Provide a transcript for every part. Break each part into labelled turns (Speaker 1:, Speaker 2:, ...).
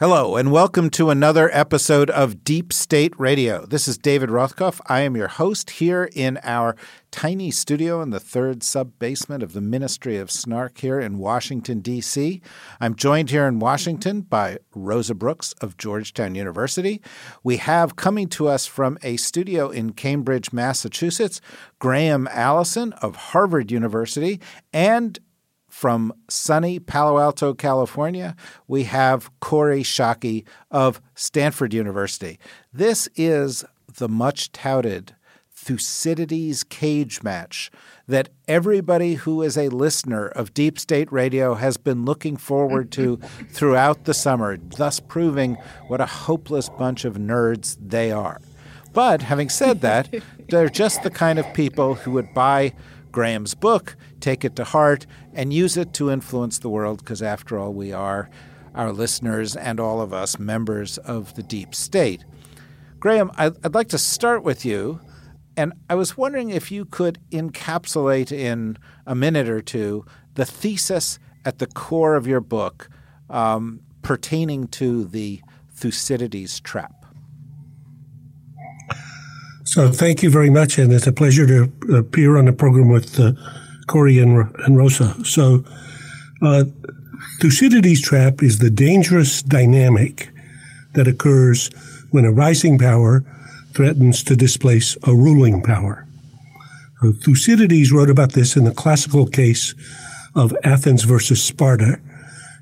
Speaker 1: Hello, and welcome to another episode of Deep State Radio. This is David Rothkopf. I am your host here in our tiny studio in the third sub basement of the Ministry of Snark here in Washington, D.C. I'm joined here in Washington by Rosa Brooks of Georgetown University. We have coming to us from a studio in Cambridge, Massachusetts, Graham Allison of Harvard University, and from sunny Palo Alto, California, we have Kori Schake of Stanford University. This is the much touted Thucydides cage match that everybody who is a listener of Deep State Radio has been looking forward to throughout the summer, thus proving what a hopeless bunch of nerds they are. But having said that, they're just the kind of people who would buy Graham's book, take it to heart, and use it to influence the world, because after all, we are, our listeners and all of us, members of the deep state. Graham, I'd like to start with you. And I was wondering if you could encapsulate in a minute or two the thesis at the core of your book um, pertaining to the Thucydides trap.
Speaker 2: So thank you very much, and it's a pleasure to appear on the program with uh, Kori and, and Rosa. So uh, Thucydides' trap is the dangerous dynamic that occurs when a rising power threatens to displace a ruling power. So Thucydides wrote about this in the classical case of Athens versus Sparta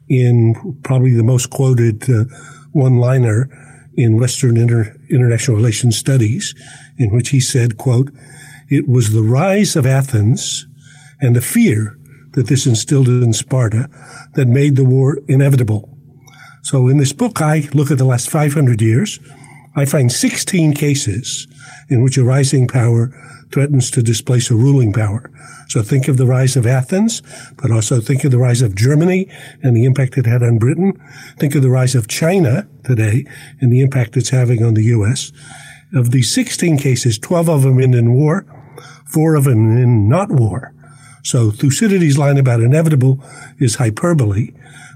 Speaker 2: in probably the most quoted uh, one-liner in Western inter- international relations studies, in which he said, quote, it was the rise of Athens and the fear that this instilled in Sparta that made the war inevitable. So in this book, I look at the last 500 years. I find 16 cases in which a rising power threatens to displace a ruling power. So think of the rise of Athens, but also think of the rise of Germany and the impact it had on Britain. Think of the rise of China today and the impact it's having on the U.S. Of these 16 cases, 12 of them end in war, four of them in not war. So Thucydides' line about inevitable is hyperbole,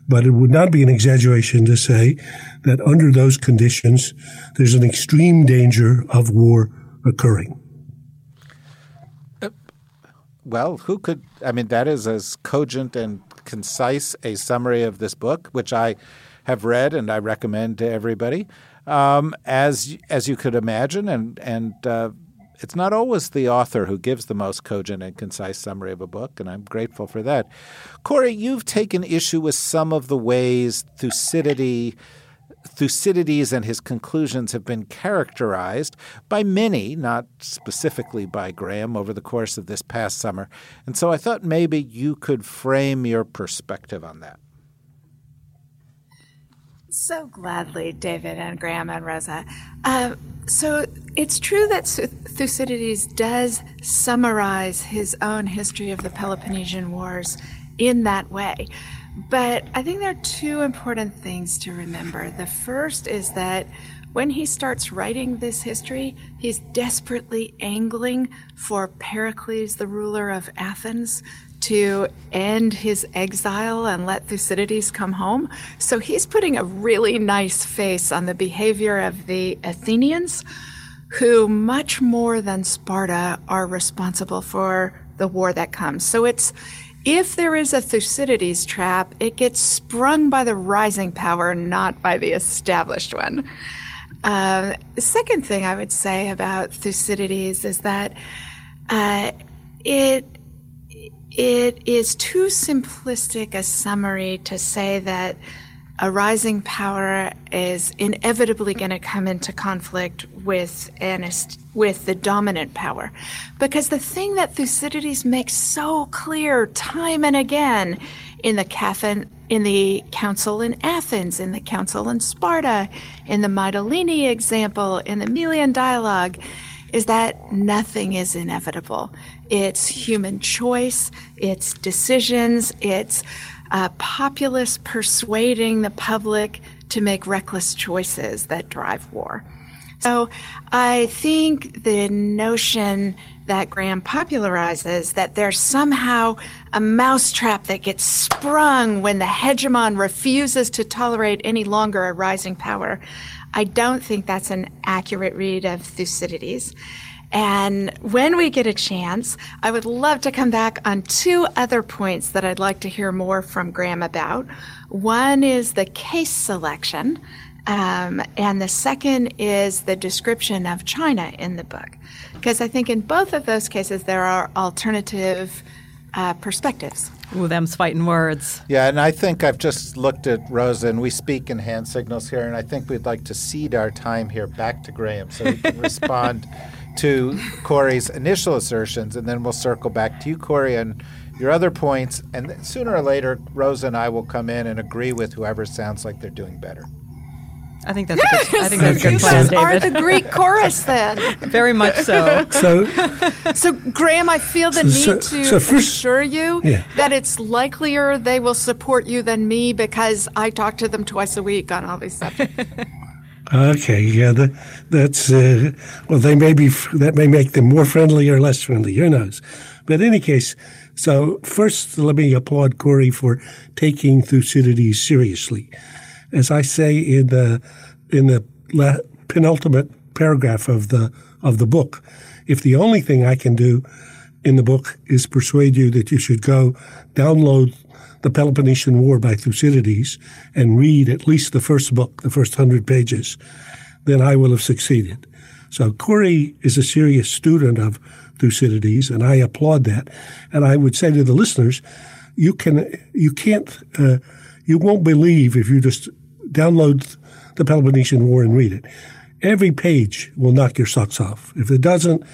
Speaker 2: but it would not be an exaggeration to say that under those conditions, there's an extreme danger of war occurring.
Speaker 1: Well, who could? I mean, that is as cogent and concise a summary of this book, which I have read and I recommend to everybody, um, as as you could imagine. And and uh, it's not always the author who gives the most cogent and concise summary of a book, and I'm grateful for that. Kori, you've taken issue with some of the ways Thucydides Thucydides and his conclusions have been characterized by many, not specifically by Graham, over the course of this past summer. And so I thought maybe you could frame your perspective on that.
Speaker 3: So gladly, David and Graham and Rosa. Uh, so it's true that Thucydides does summarize his own history of the Peloponnesian Wars in that way. But I think there are two important things to remember. The first is that when he starts writing this history, he's desperately angling for Pericles, the ruler of Athens, to end his exile and let Thucydides come home. So he's putting a really nice face on the behavior of the Athenians, who, much more than Sparta, are responsible for the war that comes. So it's if there is a Thucydides trap, it gets sprung by the rising power, not by the established one. Uh, the second thing I would say about Thucydides is that uh, it it is too simplistic a summary to say that a rising power is inevitably going to come into conflict with an with the dominant power because the thing that Thucydides makes so clear time and again in the Cathan, in the council in Athens, in the council in Sparta, in the Mytilene example, in the Melian dialogue, is that nothing is inevitable. It's human choice, it's decisions, it's uh, populace persuading the public to make reckless choices that drive war. So I think the notion that Graham popularizes that there's somehow a mousetrap that gets sprung when the hegemon refuses to tolerate any longer a rising power. I don't think that's an accurate read of Thucydides. And when we get a chance, I would love to come back on two other points that I'd like to hear more from Graham about. One is the case selection, um, and the second is the description of China in the book. Because I think in both of those cases, there are alternative uh, perspectives.
Speaker 4: Ooh, them's fighting words.
Speaker 1: Yeah, and I think I've just looked at Rosa, and we speak in hand signals here, and I think we'd like to cede our time here back to Graham so he can respond to Kori's initial assertions, and then we'll circle back to you, Kori, and your other points. And sooner or later, Rosa and I will come in and agree with whoever sounds like they're doing better.
Speaker 4: I think that's a good, I think that's a good plan, David.
Speaker 3: Are the Greek chorus then?
Speaker 4: Very much so.
Speaker 2: So,
Speaker 3: so Graham, I feel the
Speaker 2: So-
Speaker 3: need to
Speaker 2: so first-
Speaker 3: assure you
Speaker 2: Yeah.
Speaker 3: that it's likelier they will support you than me because I talk to them twice a week on all these subjects.
Speaker 2: okay, yeah, that, that's uh, well, they may be that may make them more friendly or less friendly. Who knows? But in any case, so first, let me applaud Kori for taking Thucydides seriously. As I say in the in the la- penultimate paragraph of the of the book, if the only thing I can do in the book is persuade you that you should go download the Peloponnesian War by Thucydides and read at least the first book, the first hundred pages, then I will have succeeded. So Kori is a serious student of Thucydides, and I applaud that. And I would say to the listeners, you can, you can't, uh, you won't believe if you just download the Peloponnesian War and read it. Every page will knock your socks off. If it doesn't,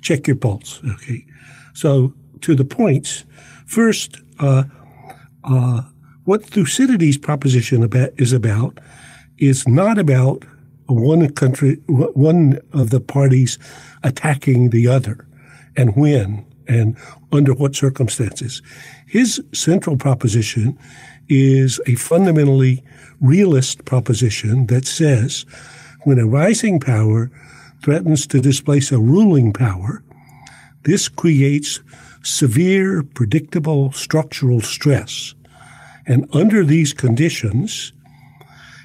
Speaker 2: check your pulse. Okay. So to the points. First, uh, uh, what Thucydides' proposition about, is about is not about one country, one of the parties attacking the other, and when and under what circumstances. His central proposition is a fundamentally realist proposition that says when a rising power threatens to displace a ruling power, this creates severe, predictable structural stress. And under these conditions,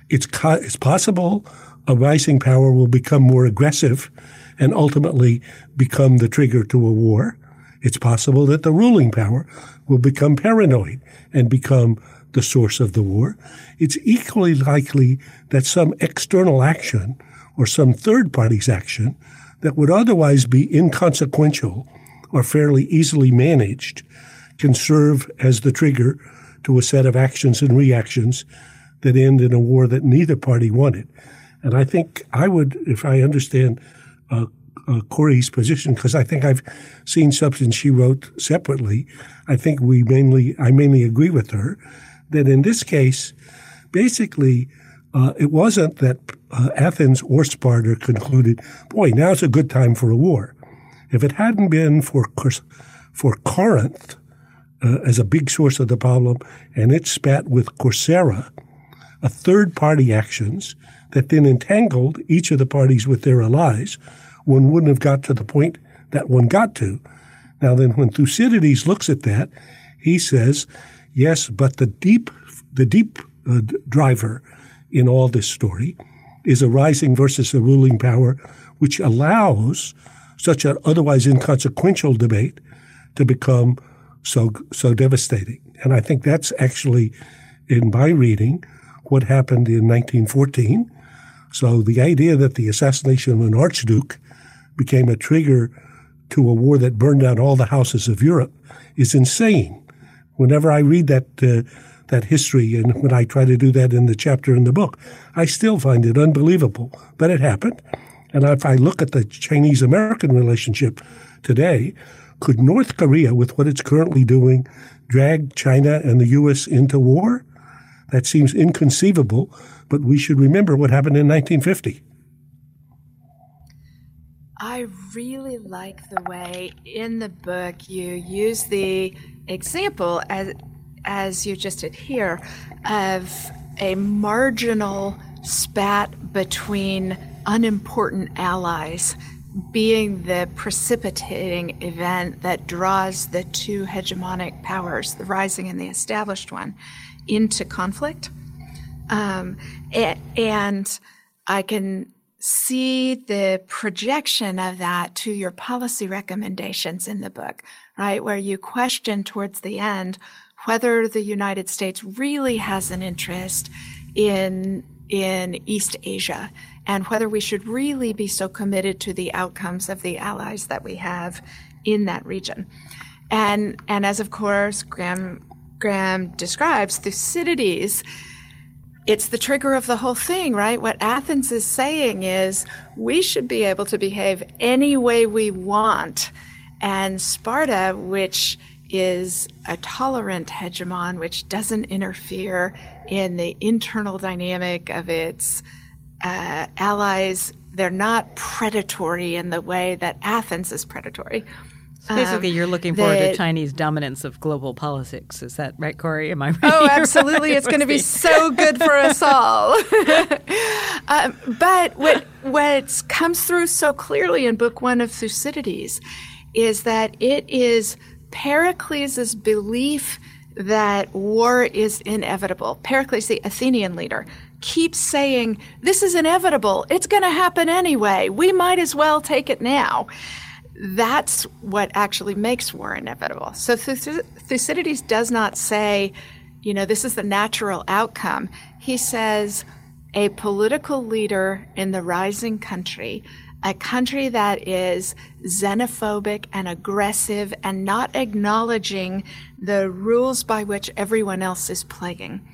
Speaker 2: it's, co- it's possible a rising power will become more aggressive and ultimately become the trigger to a war. It's possible that the ruling power will become paranoid and become the source of the war. It's equally likely that some external action or some third party's action that would otherwise be inconsequential or fairly easily managed can serve as the trigger to a set of actions and reactions that end in a war that neither party wanted. And I think I would, if I understand uh, uh, Kori's position, because I think I've seen something she wrote separately. I think we mainly, I mainly agree with her that in this case, basically, uh, it wasn't that uh, Athens or Sparta concluded, boy, now's a good time for a war. If it hadn't been for for Corinth uh, as a big source of the problem, and it spat with Corcyra, a third party actions that then entangled each of the parties with their allies, one wouldn't have got to the point that one got to. Now, then, when Thucydides looks at that, he says, yes, but the deep, the deep uh, driver in all this story is a rising versus a ruling power, which allows such an otherwise inconsequential debate to become so so devastating. And I think that's actually, in my reading, what happened in 1914. So the idea that the assassination of an archduke became a trigger to a war that burned down all the houses of Europe is insane. Whenever I read that uh, that history, and when I try to do that in the chapter in the book, I still find it unbelievable. But it happened. And if I look at the Chinese American relationship today, could North Korea, with what it's currently doing, drag China and the U.S. into war? That seems inconceivable, but we should remember what happened in 1950.
Speaker 3: I really like the way in the book you use the example as as you just did here of a marginal spat between unimportant allies being the precipitating event that draws the two hegemonic powers, the rising and the established one, into conflict. Um, and I can see the projection of that to your policy recommendations in the book, right? Where you question towards the end whether the United States really has an interest in in East Asia and whether we should really be so committed to the outcomes of the allies that we have in that region. And and as of course Graham Graham describes, Thucydides it's the trigger of the whole thing, right? What Athens is saying is we should be able to behave any way we want. And Sparta, which is a tolerant hegemon, which doesn't interfere in the internal dynamic of its uh, allies, they're not predatory in the way that Athens is predatory.
Speaker 4: So basically, um, you're looking forward to Chinese dominance of global politics. Is that right, Kori? Am I right?
Speaker 3: Oh, absolutely. it's going to be so good for us all. um, but what, what comes through so clearly in Book One of Thucydides is that it is Pericles' belief that war is inevitable. Pericles, the Athenian leader, keeps saying, This is inevitable. It's going to happen anyway. We might as well take it now that's what actually makes war inevitable. So Thucydides does not say, you know, this is the natural outcome. He says a political leader in the rising country, a country that is xenophobic and aggressive and not acknowledging the rules by which everyone else is playing,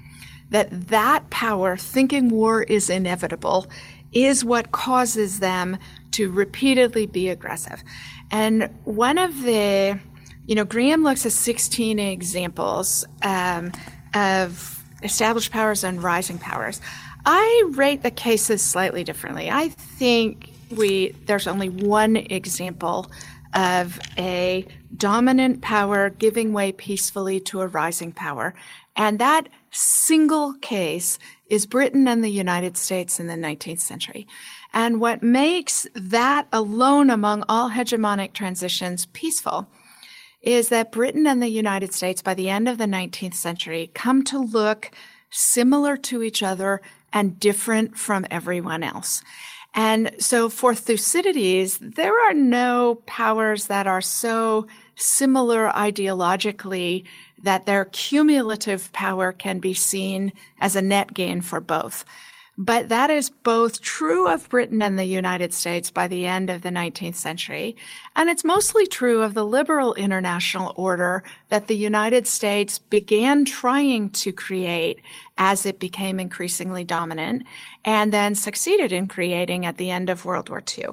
Speaker 3: that that power, thinking war is inevitable, is what causes them to repeatedly be aggressive. And one of the, you know, Graham looks at 16 examples um, of established powers and rising powers. I rate the cases slightly differently. I think we there's only one example of a dominant power giving way peacefully to a rising power. And that single case is Britain and the United States in the 19th century. And what makes that alone among all hegemonic transitions peaceful is that Britain and the United States by the end of the 19th century come to look similar to each other and different from everyone else. And so for Thucydides, there are no powers that are so similar ideologically that their cumulative power can be seen as a net gain for both. But that is both true of Britain and the United States by the end of the 19th century. And it's mostly true of the liberal international order that the United States began trying to create as it became increasingly dominant and then succeeded in creating at the end of World War II.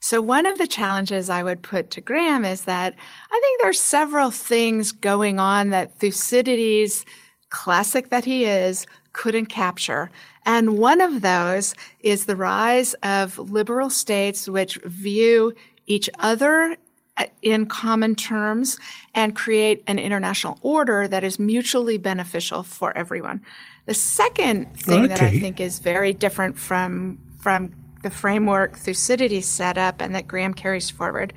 Speaker 3: So one of the challenges I would put to Graham is that I think there's several things going on that Thucydides, classic that he is, couldn't capture. And one of those is the rise of liberal states which view each other uh, in common terms and create an international order that is mutually beneficial for everyone. The second thing okay. that I think is very different from from the framework Thucydides set up and that Graham carries forward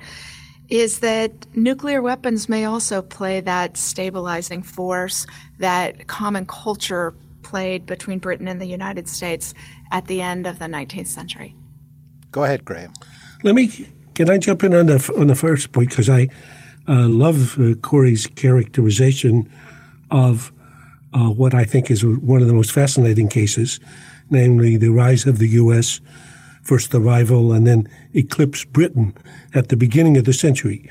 Speaker 3: is that nuclear weapons may also play that stabilizing force that common culture played between Britain and the United States at the end of the 19th century.
Speaker 1: Go ahead, Graham.
Speaker 2: Let me. Can I jump in on the on the first point because I uh, love uh, Kori's characterization of uh, what I think is one of the most fascinating cases, namely the rise of the U.S. first arrival and then eclipsed Britain at the beginning of the century,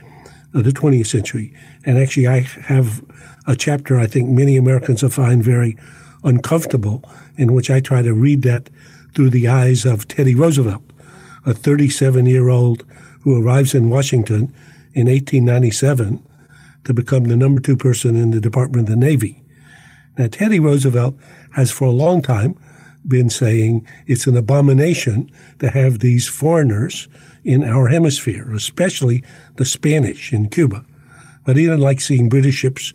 Speaker 2: of the 20th century. And actually, I have a chapter I think many Americans will find very uncomfortable, in which I try to read that through the eyes of Teddy Roosevelt, a 37 year old who arrives in Washington in 1897 to become the number two person in the Department of the Navy. Now, Teddy Roosevelt has for a long time been saying it's an abomination to have these foreigners in our hemisphere, especially the Spanish in Cuba. But he didn't like seeing British ships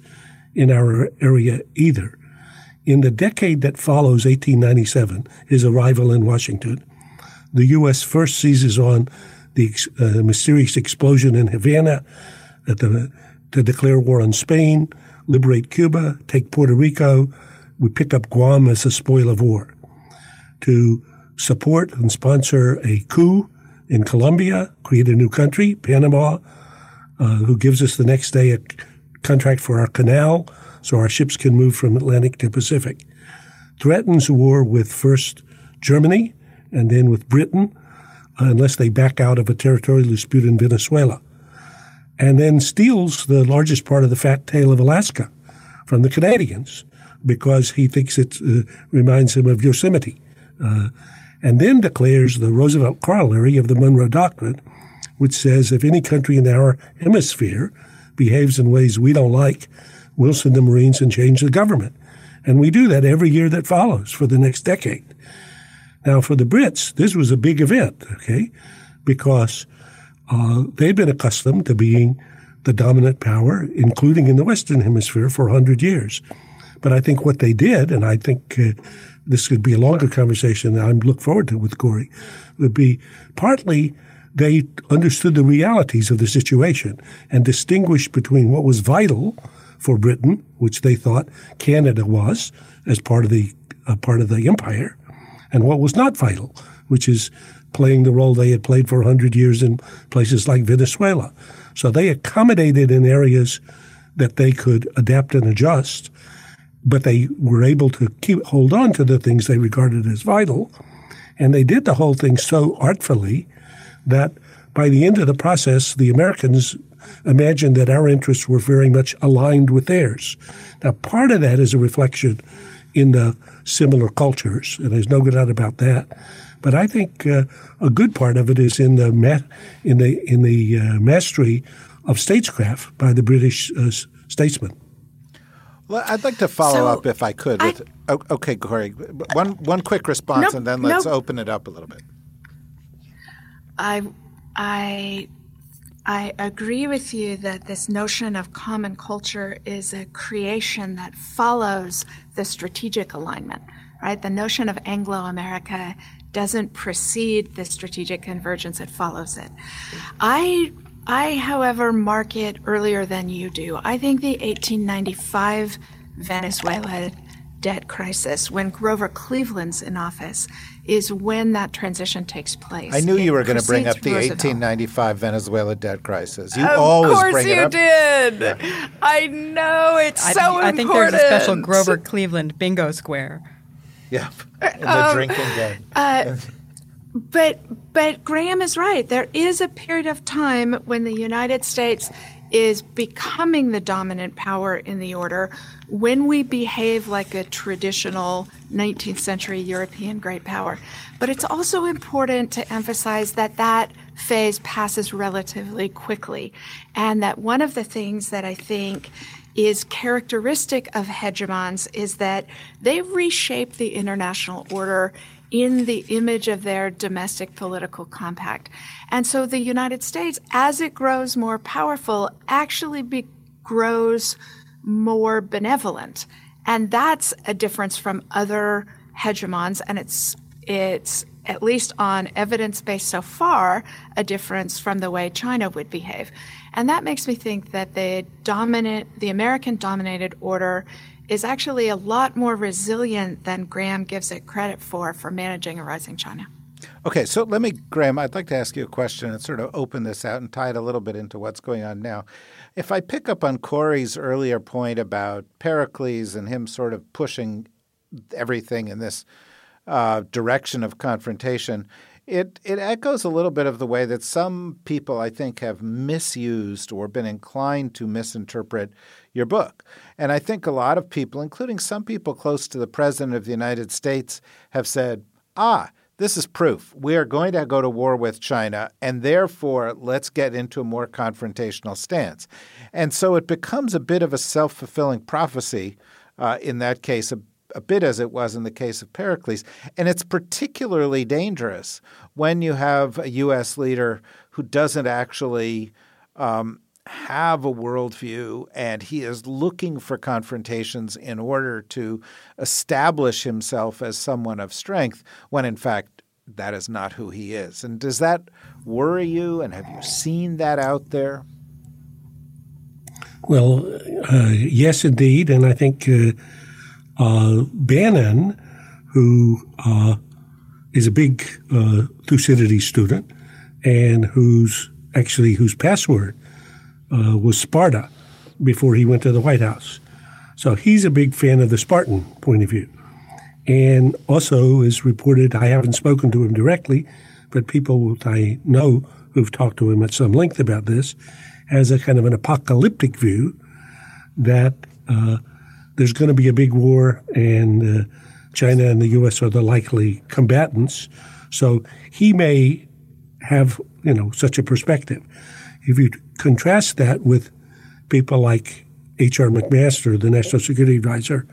Speaker 2: in our area either. In the decade that follows 1897, his arrival in Washington, the U.S. first seizes on the uh, mysterious explosion in Havana the, to declare war on Spain, liberate Cuba, take Puerto Rico. We pick up Guam as a spoil of war to support and sponsor a coup in Colombia, create a new country, Panama, uh, who gives us the next day a contract for our canal so our ships can move from Atlantic to Pacific. Threatens war with first Germany and then with Britain uh, unless they back out of a territorial dispute in Venezuela. And then steals the largest part of the fat tail of Alaska from the Canadians because he thinks it uh, reminds him of Yosemite. Uh, and then declares the Roosevelt corollary of the Monroe Doctrine, which says if any country in our hemisphere behaves in ways we don't like, we'll send the Marines and change the government. And we do that every year that follows for the next decade. Now, for the Brits, this was a big event, okay, because uh, they'd been accustomed to being the dominant power, including in the Western Hemisphere, for 100 years. But I think what they did, and I think uh, this could be a longer conversation that I look forward to with Kori, would be partly they understood the realities of the situation and distinguished between what was vital for Britain, which they thought Canada was as part of the uh, part of the empire, and what was not vital, which is playing the role they had played for 100 years in places like Venezuela. So they accommodated in areas that they could adapt and adjust but they were able to keep hold on to the things they regarded as vital, and they did the whole thing so artfully that by the end of the process, the Americans imagined that our interests were very much aligned with theirs. Now, part of that is a reflection in the similar cultures, and there's no doubt about that. But I think uh, a good part of it is in the ma- in the in the uh, mastery of statescraft by the British uh, statesmen.
Speaker 1: Well, I'd like to follow so up if I could. With, I, okay, Kori, one one quick response, nope, and then let's nope. open it up a little bit.
Speaker 3: I I I agree with you that this notion of common culture is a creation that follows the strategic alignment, right? The notion of Anglo America doesn't precede the strategic convergence, it follows it. I I, however, mark it earlier than you do. I think the 1895 Venezuela debt crisis, when Grover Cleveland's in office, is when that transition takes place.
Speaker 1: I knew it you were going to bring up the Roosevelt. 1895 Venezuela debt crisis. You of always bring it
Speaker 3: up. Of course you did. Yeah. I know it's I, so I important.
Speaker 4: I think there's a special Grover Cleveland bingo square.
Speaker 1: Yeah, in the um, drinking game. Uh,
Speaker 3: but but Graham is right. There is a period of time when the United States is becoming the dominant power in the order when we behave like a traditional 19th century European great power. But it's also important to emphasize that that phase passes relatively quickly and that one of the things that I think is characteristic of hegemons is that they reshape the international order in the image of their domestic political compact. And so the United States, as it grows more powerful, actually be, grows more benevolent. And that's a difference from other hegemons. And it's, it's at least on evidence based so far, a difference from the way China would behave. And that makes me think that the dominant, the American dominated order is actually a lot more resilient than Graham gives it credit for for managing a rising China.
Speaker 1: Okay, so let me, Graham, I'd like to ask you a question and sort of open this out and tie it a little bit into what's going on now. If I pick up on Kori's earlier point about Pericles and him sort of pushing everything in this uh, direction of confrontation, it it echoes a little bit of the way that some people I think have misused or been inclined to misinterpret your book. And I think a lot of people, including some people close to the president of the United States, have said, "Ah, this is proof. We are going to go to war with China, and therefore let's get into a more confrontational stance. And so it becomes a bit of a self fulfilling prophecy uh, in that case, a, a bit as it was in the case of Pericles. And it's particularly dangerous when you have a U.S. leader who doesn't actually. Um, have a worldview and he is looking for confrontations in order to establish himself as someone of strength when in fact that is not who he is. And does that worry you? And have you seen that out there?
Speaker 2: Well, uh, yes, indeed. And I think uh, uh, Bannon, who uh, is a big uh, Thucydides student and who's actually whose password uh, was Sparta before he went to the White House. So he's a big fan of the Spartan point of view. And also is reported, I haven't spoken to him directly, but people I know who've talked to him at some length about this, has a kind of an apocalyptic view that uh, there's going to be a big war and uh, China and the U.S. are the likely combatants. So he may have, you know, such a perspective. If you contrast that with people like H.R. McMaster, the National Security Advisor,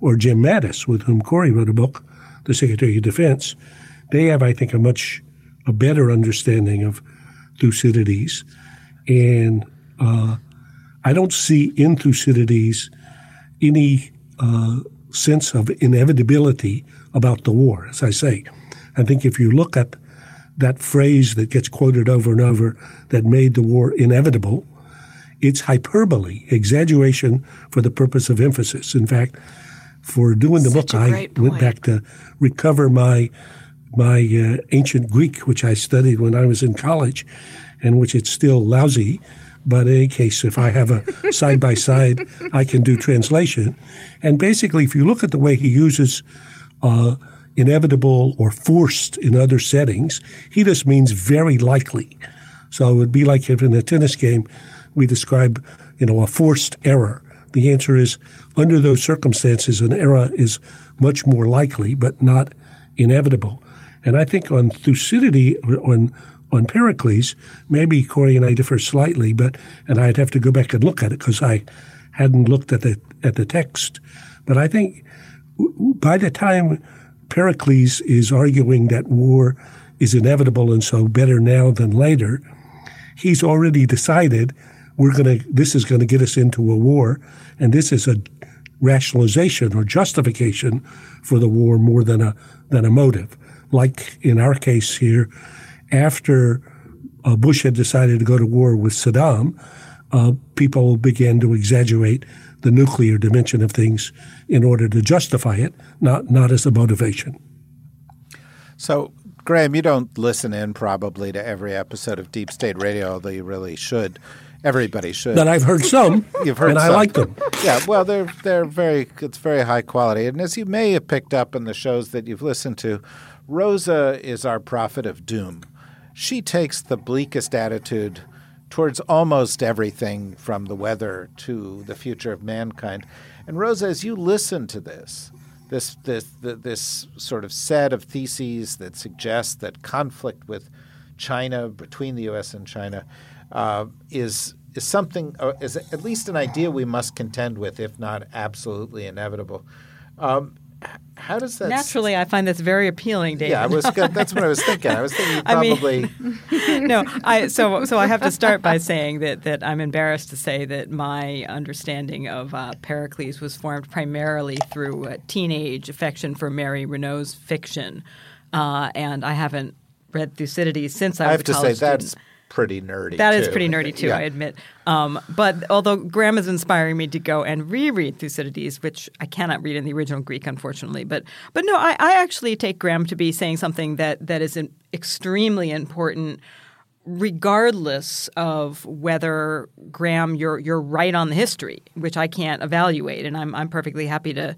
Speaker 2: or Jim Mattis, with whom Kori wrote a book, the Secretary of Defense, they have, I think, a much a better understanding of Thucydides, and uh, I don't see in Thucydides any uh, sense of inevitability about the war. As I say, I think if you look at that phrase that gets quoted over and over that made the war inevitable, it's hyperbole, exaggeration for the purpose of emphasis. In fact, for doing the
Speaker 3: Such
Speaker 2: book, I went back to recover my my uh, ancient Greek, which I studied when I was in college, and which it's still lousy. But in any case, if I have a side by side, I can do translation. And basically, if you look at the way he uses uh, inevitable or forced in other settings, he just means very likely. So it would be like if in a tennis game we describe, you know, a forced error. The answer is under those circumstances, an error is much more likely, but not inevitable. And I think on Thucydides, on on Pericles, maybe Kori and I differ slightly, but and I'd have to go back and look at it because I hadn't looked at the at the text. But I think by the time Pericles is arguing that war is inevitable and so better now than later, he's already decided we're going to, this is going to get us into a war. And this is a rationalization or justification for the war more than a, than a motive. Like in our case here, after uh, Bush had decided to go to war with Saddam, uh, people began to exaggerate the nuclear dimension of things in order to justify it, not not as a motivation.
Speaker 1: So, Graham, you don't listen in probably to every episode of Deep State Radio, although you really should. Everybody should.
Speaker 2: But I've heard some.
Speaker 1: You've heard,
Speaker 2: and
Speaker 1: some.
Speaker 2: I like them.
Speaker 1: Yeah, well, they're they're very it's very high quality, and as you may have picked up in the shows that you've listened to, Rosa is our prophet of doom. She takes the bleakest attitude towards almost everything from the weather to the future of mankind. And Rosa, as you listen to this, this this this sort of set of theses that suggest that conflict with China between the U.S. and China uh, is is something uh, is at least an idea we must contend with, if not absolutely inevitable. Um, how does that
Speaker 4: naturally? I find this very appealing, David.
Speaker 1: Yeah, I was. That's what I was thinking. I was thinking probably.
Speaker 4: I mean, no, I so so I have to start by saying that that I'm embarrassed to say that my understanding of uh, Pericles was formed primarily through a teenage affection for Mary Renault's fiction, uh, and I haven't read Thucydides since I was
Speaker 1: I have
Speaker 4: a
Speaker 1: to
Speaker 4: college
Speaker 1: say that's
Speaker 4: student.
Speaker 1: Pretty nerdy.
Speaker 4: That
Speaker 1: too.
Speaker 4: is pretty nerdy too,
Speaker 1: Yeah.
Speaker 4: I admit. Um, but although Graham is inspiring me to go and reread Thucydides, which I cannot read in the original Greek, unfortunately. But but no, I, I actually take Graham to be saying something that that is an extremely important, regardless of whether Graham you're you're right on the history, which I can't evaluate, and I'm I'm perfectly happy to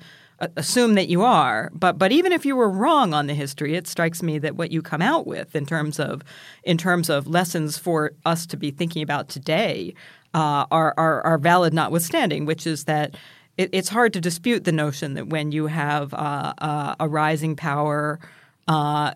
Speaker 4: assume that you are. But but even if you were wrong on the history, it strikes me that what you come out with in terms of in terms of lessons for us to be thinking about today uh, are, are are valid, notwithstanding, which is that. It, it's hard to dispute the notion that when you have uh, uh, a rising power uh,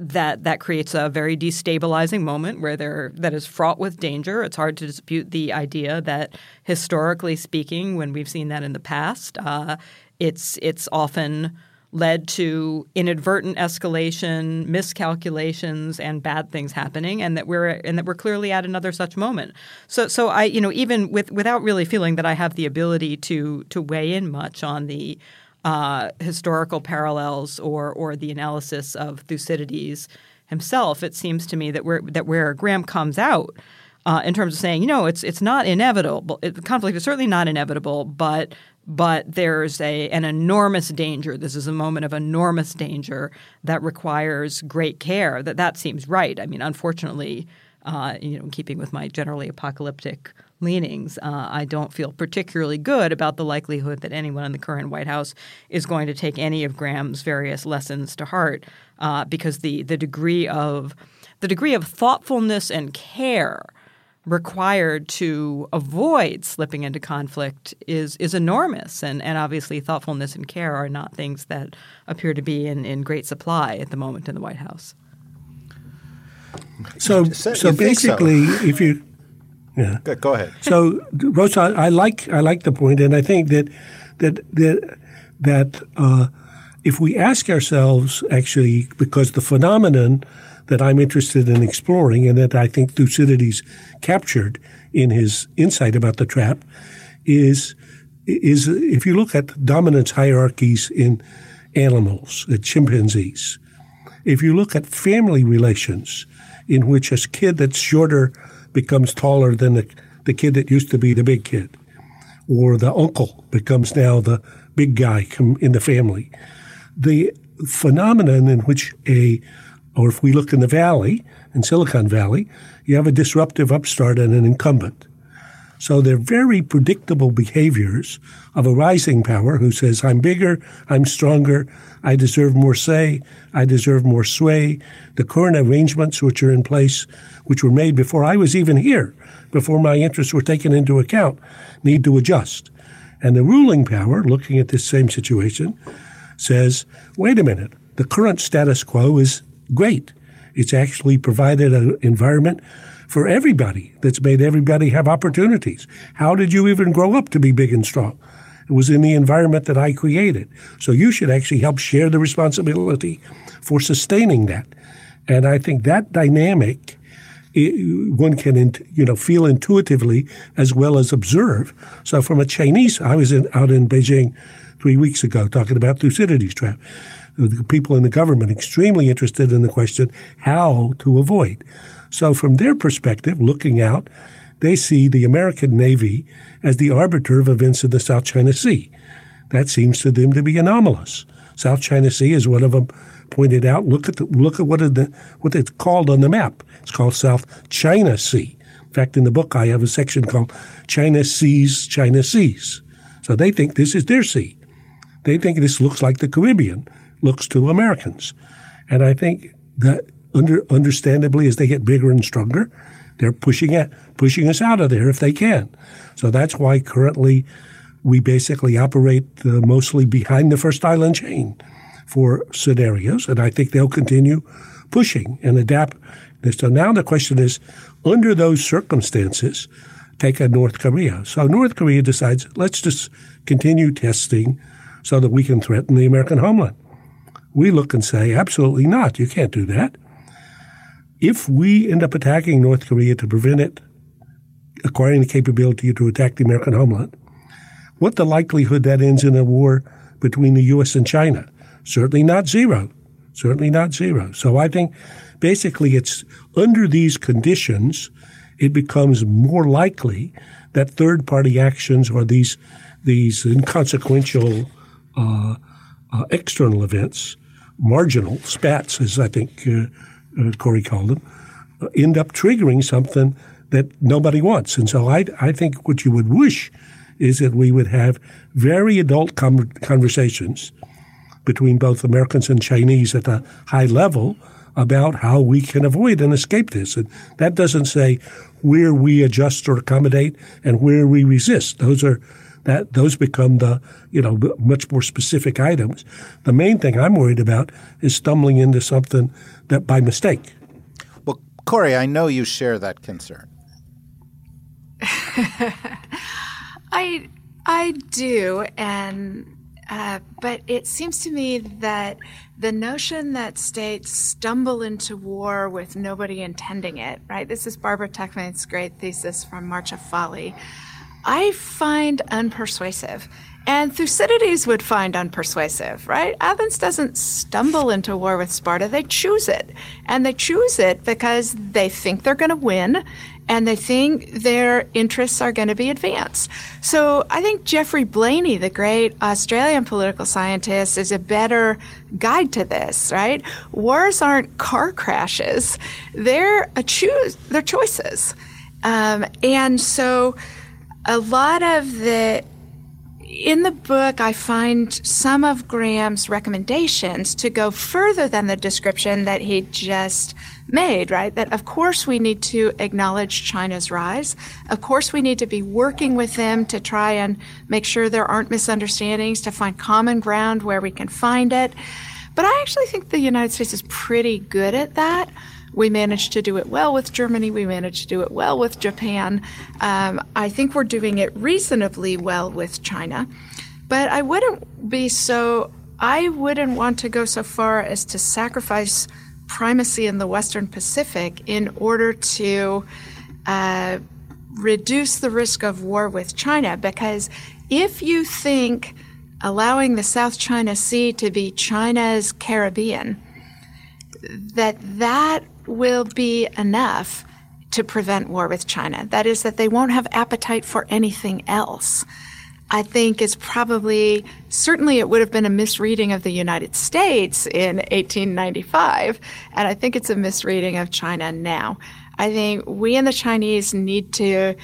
Speaker 4: that that creates a very destabilizing moment where there that is fraught with danger. It's hard to dispute the idea that historically speaking, when we've seen that in the past, uh, it's it's often led to inadvertent escalation, miscalculations, and bad things happening, and that we're and that we're clearly at another such moment. So, so I, you know, even with without really feeling that I have the ability to to weigh in much on the uh, historical parallels or or the analysis of Thucydides himself, it seems to me that where that where Graham comes out. Uh, in terms of saying, you know, it's it's not inevitable. It, conflict is certainly not inevitable, but but there's a an enormous danger. This is a moment of enormous danger that requires great care. That that seems right. I mean, unfortunately, uh, you know, in keeping with my generally apocalyptic leanings, uh, I don't feel particularly good about the likelihood that anyone in the current White House is going to take any of Graham's various lessons to heart, uh, because the the degree of the degree of thoughtfulness and care required to avoid slipping into conflict is is enormous and and obviously thoughtfulness and care are not things that appear to be in, in great supply at the moment in the White House.
Speaker 2: So so, so basically so. if you
Speaker 1: yeah. Go ahead.
Speaker 2: So Rosa I like I like the point and I think that that that that uh, if we ask ourselves actually because the phenomenon that I'm interested in exploring and that I think Thucydides captured in his insight about the trap is is if you look at dominance hierarchies in animals, at chimpanzees, if you look at family relations in which a kid that's shorter becomes taller than the, the kid that used to be the big kid, or the uncle becomes now the big guy in the family, the phenomenon in which a or if we look in the valley, in Silicon Valley, you have a disruptive upstart and an incumbent. So they're very predictable behaviors of a rising power who says, I'm bigger, I'm stronger, I deserve more say, I deserve more sway. The current arrangements which are in place, which were made before I was even here, before my interests were taken into account, need to adjust. And the ruling power, looking at this same situation, says, wait a minute, the current status quo is great. It's actually provided an environment for everybody that's made everybody have opportunities. How did you even grow up to be big and strong? It was in the environment that I created. So you should actually help share the responsibility for sustaining that. And I think that dynamic it, one can you know feel intuitively as well as observe. So from a Chinese, I was in, out in Beijing three weeks ago talking about Thucydides trap the people in the government extremely interested in the question how to avoid. So, from their perspective, looking out, they see the American Navy as the arbiter of events in the South China Sea. That seems to them to be anomalous. South China Sea, is one of them pointed out, look at the, look at what, the, what it's called on the map. It's called South China Sea. In fact, in the book, I have a section called China Seas, China Seas. So they think this is their sea. They think this looks like the Caribbean looks to Americans. And I think that under, understandably, as they get bigger and stronger, they're pushing it, pushing us out of there if they can. So that's why currently we basically operate uh, mostly behind the first island chain for scenarios, and I think they'll continue pushing and adapt. So now the question is, under those circumstances, take a North Korea. So North Korea decides, let's just continue testing so that we can threaten the American homeland. We look and say, absolutely not. You can't do that. If we end up attacking North Korea to prevent it acquiring the capability to attack the American homeland, what the likelihood that ends in a war between the U.S. and China? Certainly not zero. Certainly not zero. So I think basically it's under these conditions, it becomes more likely that third party actions or these these inconsequential uh, uh, external events marginal spats, as I think uh, uh, Kori called them, uh, end up triggering something that nobody wants. And so I, I think what you would wish is that we would have very adult com- conversations between both Americans and Chinese at a high level about how we can avoid and escape this. And that doesn't say where we adjust or accommodate and where we resist. Those are that those become the you know much more specific items. The main thing I'm worried about is stumbling into something that by mistake.
Speaker 1: Well, Kori, I know you share that concern.
Speaker 3: I I do, and uh, but it seems to me that the notion that states stumble into war with nobody intending it, right? This is Barbara Tuchman's great thesis from March of Folly. I find unpersuasive. And Thucydides would find unpersuasive, right? Athens doesn't stumble into war with Sparta, they choose it. And they choose it because they think they're going to win and they think their interests are going to be advanced. So I think Geoffrey Blainey, the great Australian political scientist, is a better guide to this, right? Wars aren't car crashes, they're a choose, they're choices. Um, and so a lot of the in the book, I find some of Graham's recommendations to go further than the description that he just made, right? That of course we need to acknowledge China's rise. Of course we need to be working with them to try and make sure there aren't misunderstandings, to find common ground where we can find it. But I actually think the United States is pretty good at that. We managed to do it well with Germany. We managed to do it well with Japan. Um, I think we're doing it reasonably well with China. But I wouldn't be so, I wouldn't want to go so far as to sacrifice primacy in the Western Pacific in order to uh, reduce the risk of war with China. Because if you think allowing the South China Sea to be China's Caribbean, that that will be enough to prevent war with China. That is, that they won't have appetite for anything else. I think is probably, certainly it would have been a misreading of the United States in 1895, and I think it's a misreading of China now. I think we and the Chinese need to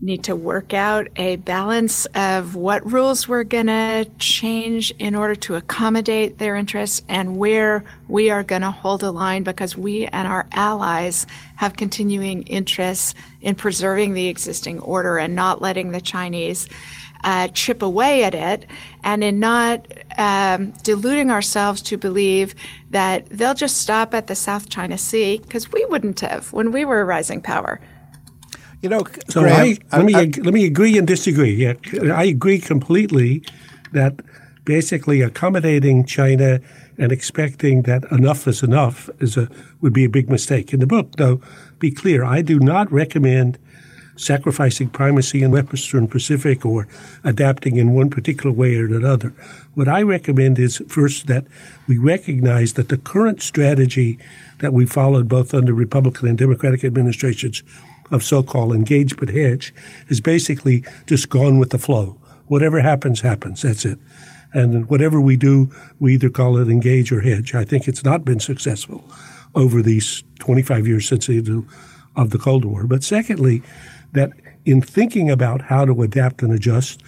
Speaker 3: need to work out a balance of what rules we're going to change in order to accommodate their interests and where we are going to hold a line because we and our allies have continuing interests in preserving the existing order and not letting the Chinese uh, chip away at it and in not um, deluding ourselves to believe that they'll just stop at the South China Sea because we wouldn't have when we were a rising power.
Speaker 1: You know,
Speaker 2: so
Speaker 1: Graham,
Speaker 2: I, let me
Speaker 1: I,
Speaker 2: let me agree and disagree. Yeah, I agree completely that basically accommodating China and expecting that enough is enough is a would be a big mistake. In the book, though, be clear, I do not recommend sacrificing primacy in Western Pacific or adapting in one particular way or another. What I recommend is first that we recognize that the current strategy that we followed both under Republican and Democratic administrations of so-called engage but hedge is basically just gone with the flow. Whatever happens, happens. That's it. And whatever we do, we either call it engage or hedge. I think it's not been successful over these 25 years since the of the Cold War. But secondly, that in thinking about how to adapt and adjust,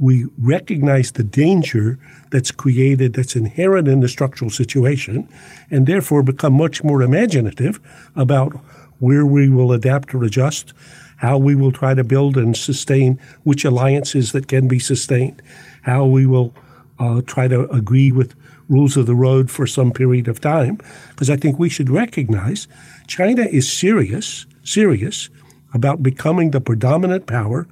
Speaker 2: we recognize the danger that's created, that's inherent in the structural situation, and therefore become much more imaginative about where we will adapt or adjust, how we will try to build and sustain which alliances that can be sustained, how we will uh, try to agree with rules of the road for some period of time. Because I think we should recognize China is serious, serious about becoming the predominant power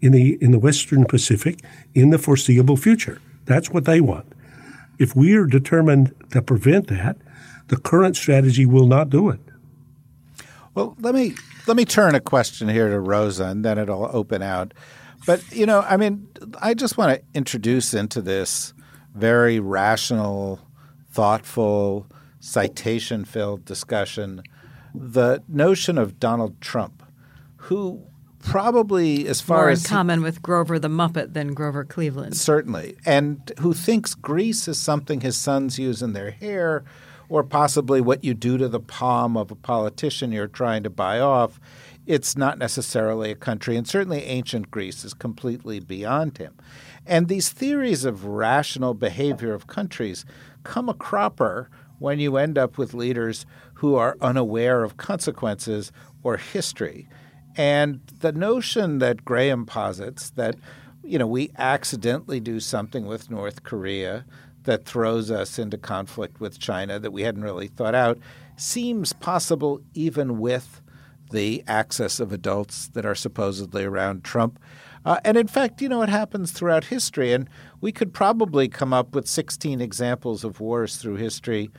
Speaker 2: in the in the Western Pacific in the foreseeable future. That's what they want. If we are determined to prevent that, the current strategy will not do it.
Speaker 1: Well, let me let me turn a question here to Rosa, and then it'll open out. But you know, I mean, I just want to introduce into this very rational, thoughtful, citation-filled discussion the notion of Donald Trump who probably as far
Speaker 4: More
Speaker 1: as
Speaker 4: in common with Grover the Muppet than Grover Cleveland.
Speaker 1: Certainly. And who thinks grease is something his sons use in their hair or possibly what you do to the palm of a politician you're trying to buy off it's not necessarily a country, and certainly ancient Greece is completely beyond him. And these theories of rational behavior of countries come a cropper when you end up with leaders who are unaware of consequences or history. And the notion that Graham posits that, you know, we accidentally do something with North Korea that throws us into conflict with China that we hadn't really thought out seems possible even with the axis of adults that are supposedly around Trump. Uh, and in fact, you know, it happens throughout history. And we could probably come up with 16 examples of wars through history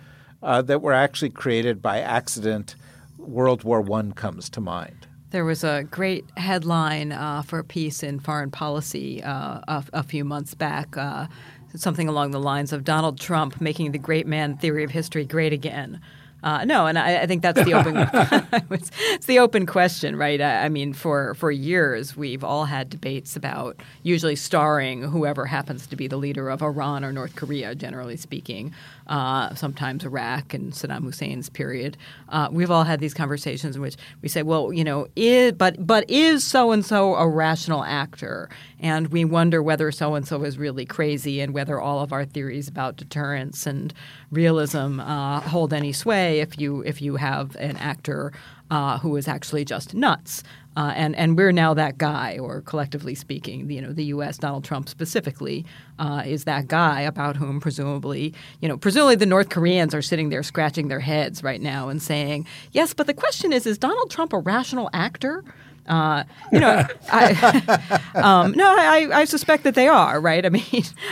Speaker 1: uh, that were actually created by accident. World War I comes to mind.
Speaker 4: There was a great headline uh, for a piece in Foreign Policy uh, a, a, few months back, uh, something along the lines of Donald Trump making the great man theory of history great again. Uh, no, and I, I, think that's the open. it's the open question, right? I, I, mean, for for years we've all had debates about usually starring whoever happens to be the leader of Iran or North Korea, generally speaking. Uh, sometimes Iraq and Saddam Hussein's period. Uh, we've all had these conversations in which we say, well, you know, is, but but is so and so a rational actor? And we wonder whether so and so is really crazy and whether all of our theories about deterrence and realism uh, hold any sway if you if you have an actor uh, who is actually just nuts. Uh, and and we're now that guy, or collectively speaking, you know, the U.S. Donald Trump specifically uh, is that guy about whom presumably, you know, presumably the North Koreans are sitting there scratching their heads right now and saying, yes, but the question is, is Donald Trump a rational actor? Uh, you know, I, um, no, I, I, suspect that they are right. I mean,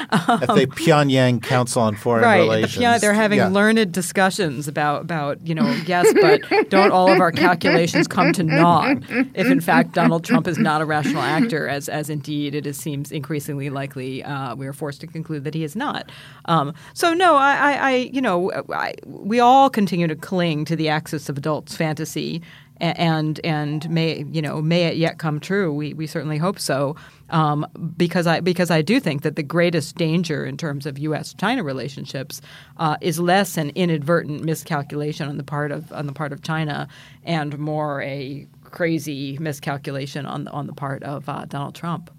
Speaker 1: um, at the Pyongyang Council on Foreign
Speaker 4: right,
Speaker 1: Relations,
Speaker 4: the, they're having
Speaker 1: yeah.
Speaker 4: learned discussions about about you know, yes, but don't all of our calculations come to naught if in fact Donald Trump is not a rational actor, as as indeed it is, seems increasingly likely uh, we are forced to conclude that he is not. Um, so no, I, I, I you know, I, we all continue to cling to the axis of adults' fantasy and and may you know may it yet come true. We we certainly hope so. Um, because I because I do think that the greatest danger in terms of U.S. China relationships uh, is less an inadvertent miscalculation on the part of on the part of China and more a crazy miscalculation on on the part of uh, Donald Trump.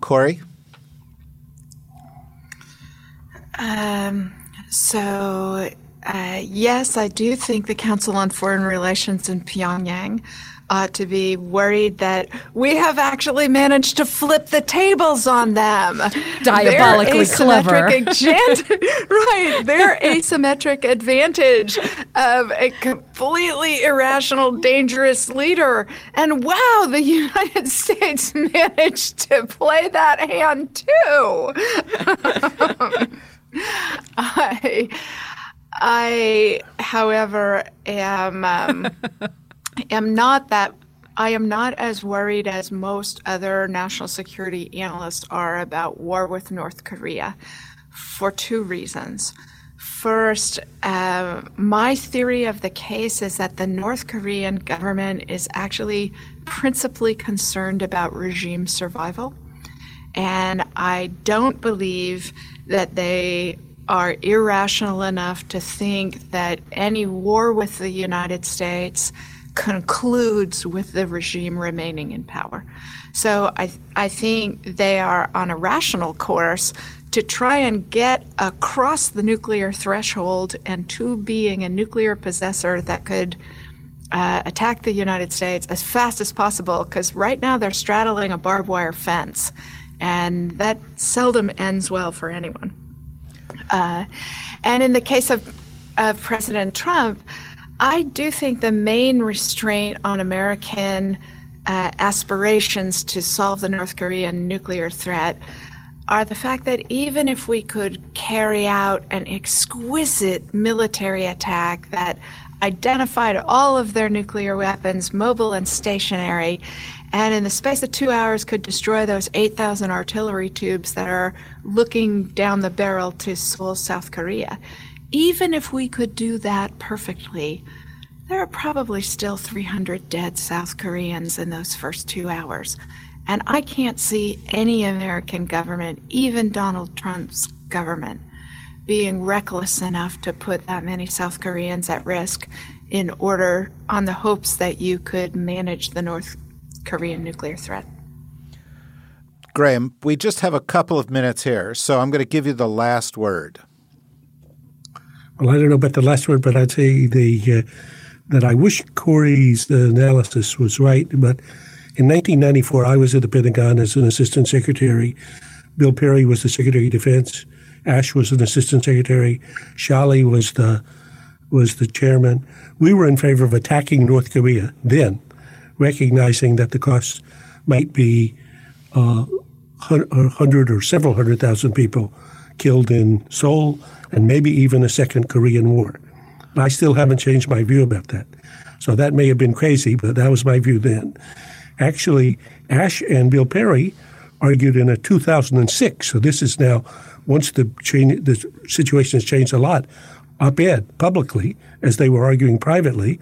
Speaker 1: Kori.
Speaker 3: Um, so uh, yes, I do think the Council on Foreign Relations in Pyongyang ought to be worried that we have actually managed to flip the tables on them.
Speaker 4: Diabolically clever.
Speaker 3: right. Their asymmetric advantage of a completely irrational, dangerous leader. And wow, the United States managed to play that hand too. I. I, however, am um, am not that. I am not as worried as most other national security analysts are about war with North Korea, for two reasons. First, uh, my theory of the case is that the North Korean government is actually principally concerned about regime survival. And I don't believe that they are irrational enough to think that any war with the United States concludes with the regime remaining in power. So I, I think they are on a rational course to try and get across the nuclear threshold and to being a nuclear possessor that could uh, attack the United States as fast as possible, because right now they're straddling a barbed wire fence, and that seldom ends well for anyone. Uh, and in the case of, of President Trump, I do think the main restraint on American uh, aspirations to solve the North Korean nuclear threat are the fact that even if we could carry out an exquisite military attack that identified all of their nuclear weapons, mobile and stationary, and in the space of two hours could destroy those 8,000 artillery tubes that are looking down the barrel to Seoul, South Korea. Even if we could do that perfectly, there are probably still 300 dead South Koreans in those first two hours. And I can't see any American government, even Donald Trump's government, being reckless enough to put that many South Koreans at risk in order on the hopes that you could manage the North Korean nuclear threat.
Speaker 1: Graham, we just have a couple of minutes here, so I'm going to give you the last word.
Speaker 2: Well, I don't know about the last word, but I'd say the uh, that I wish Kori's analysis was right. But in 1994, I was at the Pentagon as an assistant secretary. Bill Perry was the Secretary of Defense. Ash was an assistant secretary. Shali was the was the chairman. We were in favor of attacking North Korea then, recognizing that the cost might be uh, hundred or several hundred thousand people killed in Seoul, and maybe even a second Korean War. I still haven't changed my view about that. So that may have been crazy, but that was my view then. Actually, Ash and Bill Perry argued in a 2006. So this is now, once the, change, the situation has changed a lot, op-ed publicly, as they were arguing privately,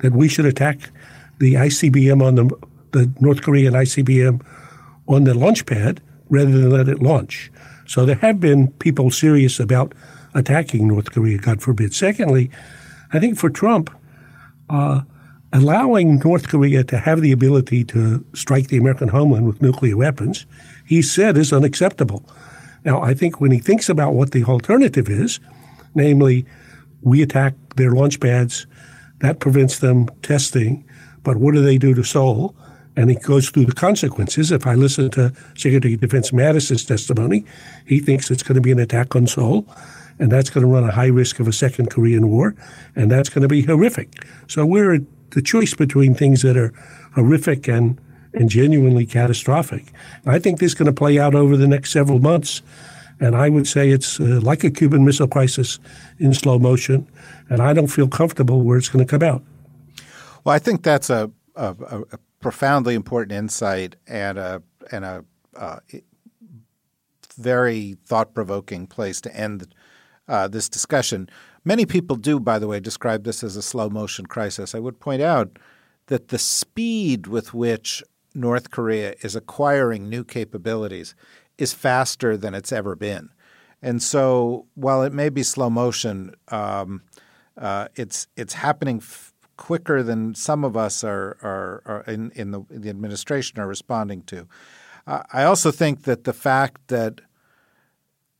Speaker 2: that we should attack the ICBM on the, the North Korean ICBM on the launch pad rather than let it launch. So there have been people serious about attacking North Korea, God forbid. Secondly, I think for Trump, uh, allowing North Korea to have the ability to strike the American homeland with nuclear weapons, he said is unacceptable. Now, I think when he thinks about what the alternative is, namely, we attack their launch pads, that prevents them testing, but what do they do to Seoul? And he goes through the consequences. If I listen to Secretary of Defense Mattis's testimony, he thinks it's going to be an attack on Seoul and that's going to run a high risk of a second Korean War, and that's going to be horrific. So we're at the choice between things that are horrific and and genuinely catastrophic. I think this is going to play out over the next several months, and I would say it's uh, like a Cuban Missile Crisis in slow motion, and I don't feel comfortable where it's going to come out.
Speaker 1: Well, I think that's a, a, a profoundly important insight and a and a uh, very thought provoking place to end uh, this discussion. Many people do, by the way, describe this as a slow motion crisis. I would point out that the speed with which North Korea is acquiring new capabilities is faster than it's ever been. And so, while it may be slow motion, um, uh, it's it's happening f- quicker than some of us are, are, are in, in the, the, administration are responding to. I also think that the fact that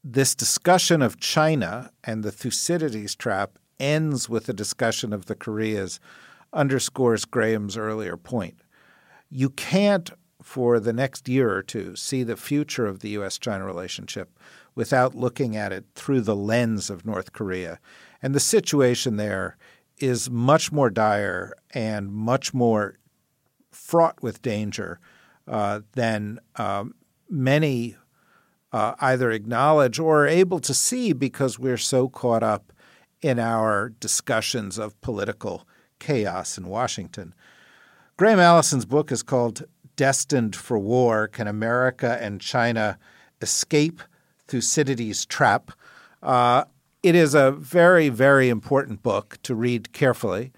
Speaker 1: this discussion of China and the Thucydides trap ends with a discussion of the Koreas underscores Graham's earlier point. You can't, for the next year or two, see the future of the U.S. China relationship without looking at it through the lens of North Korea. And the situation there is much more dire and much more fraught with danger uh, than um, many uh, either acknowledge or are able to see because we're so caught up in our discussions of political chaos in Washington. Graham Allison's book is called Destined for War Can America and China Escape Thucydides' Trap? Uh, it is a very, very important book to read carefully.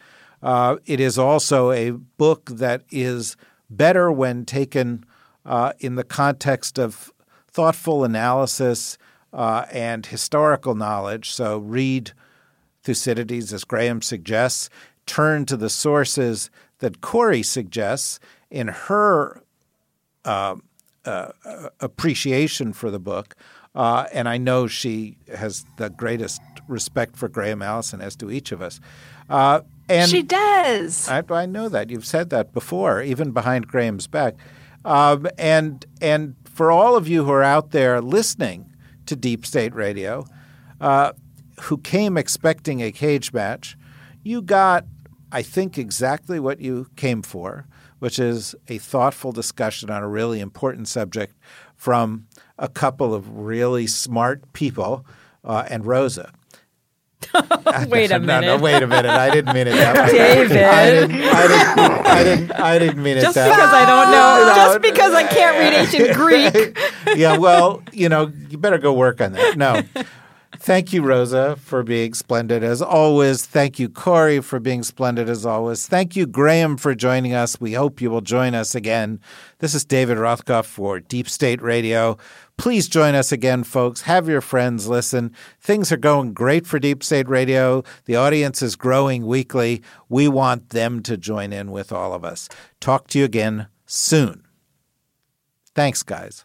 Speaker 1: Uh, it is also a book that is better when taken uh, in the context of thoughtful analysis uh, and historical knowledge. So read Thucydides, as Graham suggests, turn to the sources that Kori suggests in her uh, uh, appreciation for the book. Uh, and I know she has the greatest respect for Graham Allison, as do each of us.
Speaker 3: Uh, and she does.
Speaker 1: I, I, know that you've said that before, even behind Graham's back. Um, and and for all of you who are out there listening to Deep State Radio, uh, who came expecting a cage match, you got, I think, exactly what you came for, which is a thoughtful discussion on a really important subject from a couple of really smart people uh, and Rosa.
Speaker 4: wait a minute.
Speaker 1: No, no, wait a minute. I didn't mean it that way.
Speaker 4: David.
Speaker 1: I didn't, I didn't, I didn't, I didn't mean it
Speaker 4: just
Speaker 1: that
Speaker 4: because I don't know. just because I can't read ancient Greek.
Speaker 1: yeah, well, you know, you better go work on that. No. Thank you, Rosa, for being splendid as always. Thank you, Kori, for being splendid as always. Thank you, Graham, for joining us. We hope you will join us again. This is David Rothkopf for Deep State Radio. Please join us again, folks. Have your friends listen. Things are going great for Deep State Radio. The audience is growing weekly. We want them to join in with all of us. Talk to you again soon. Thanks, guys.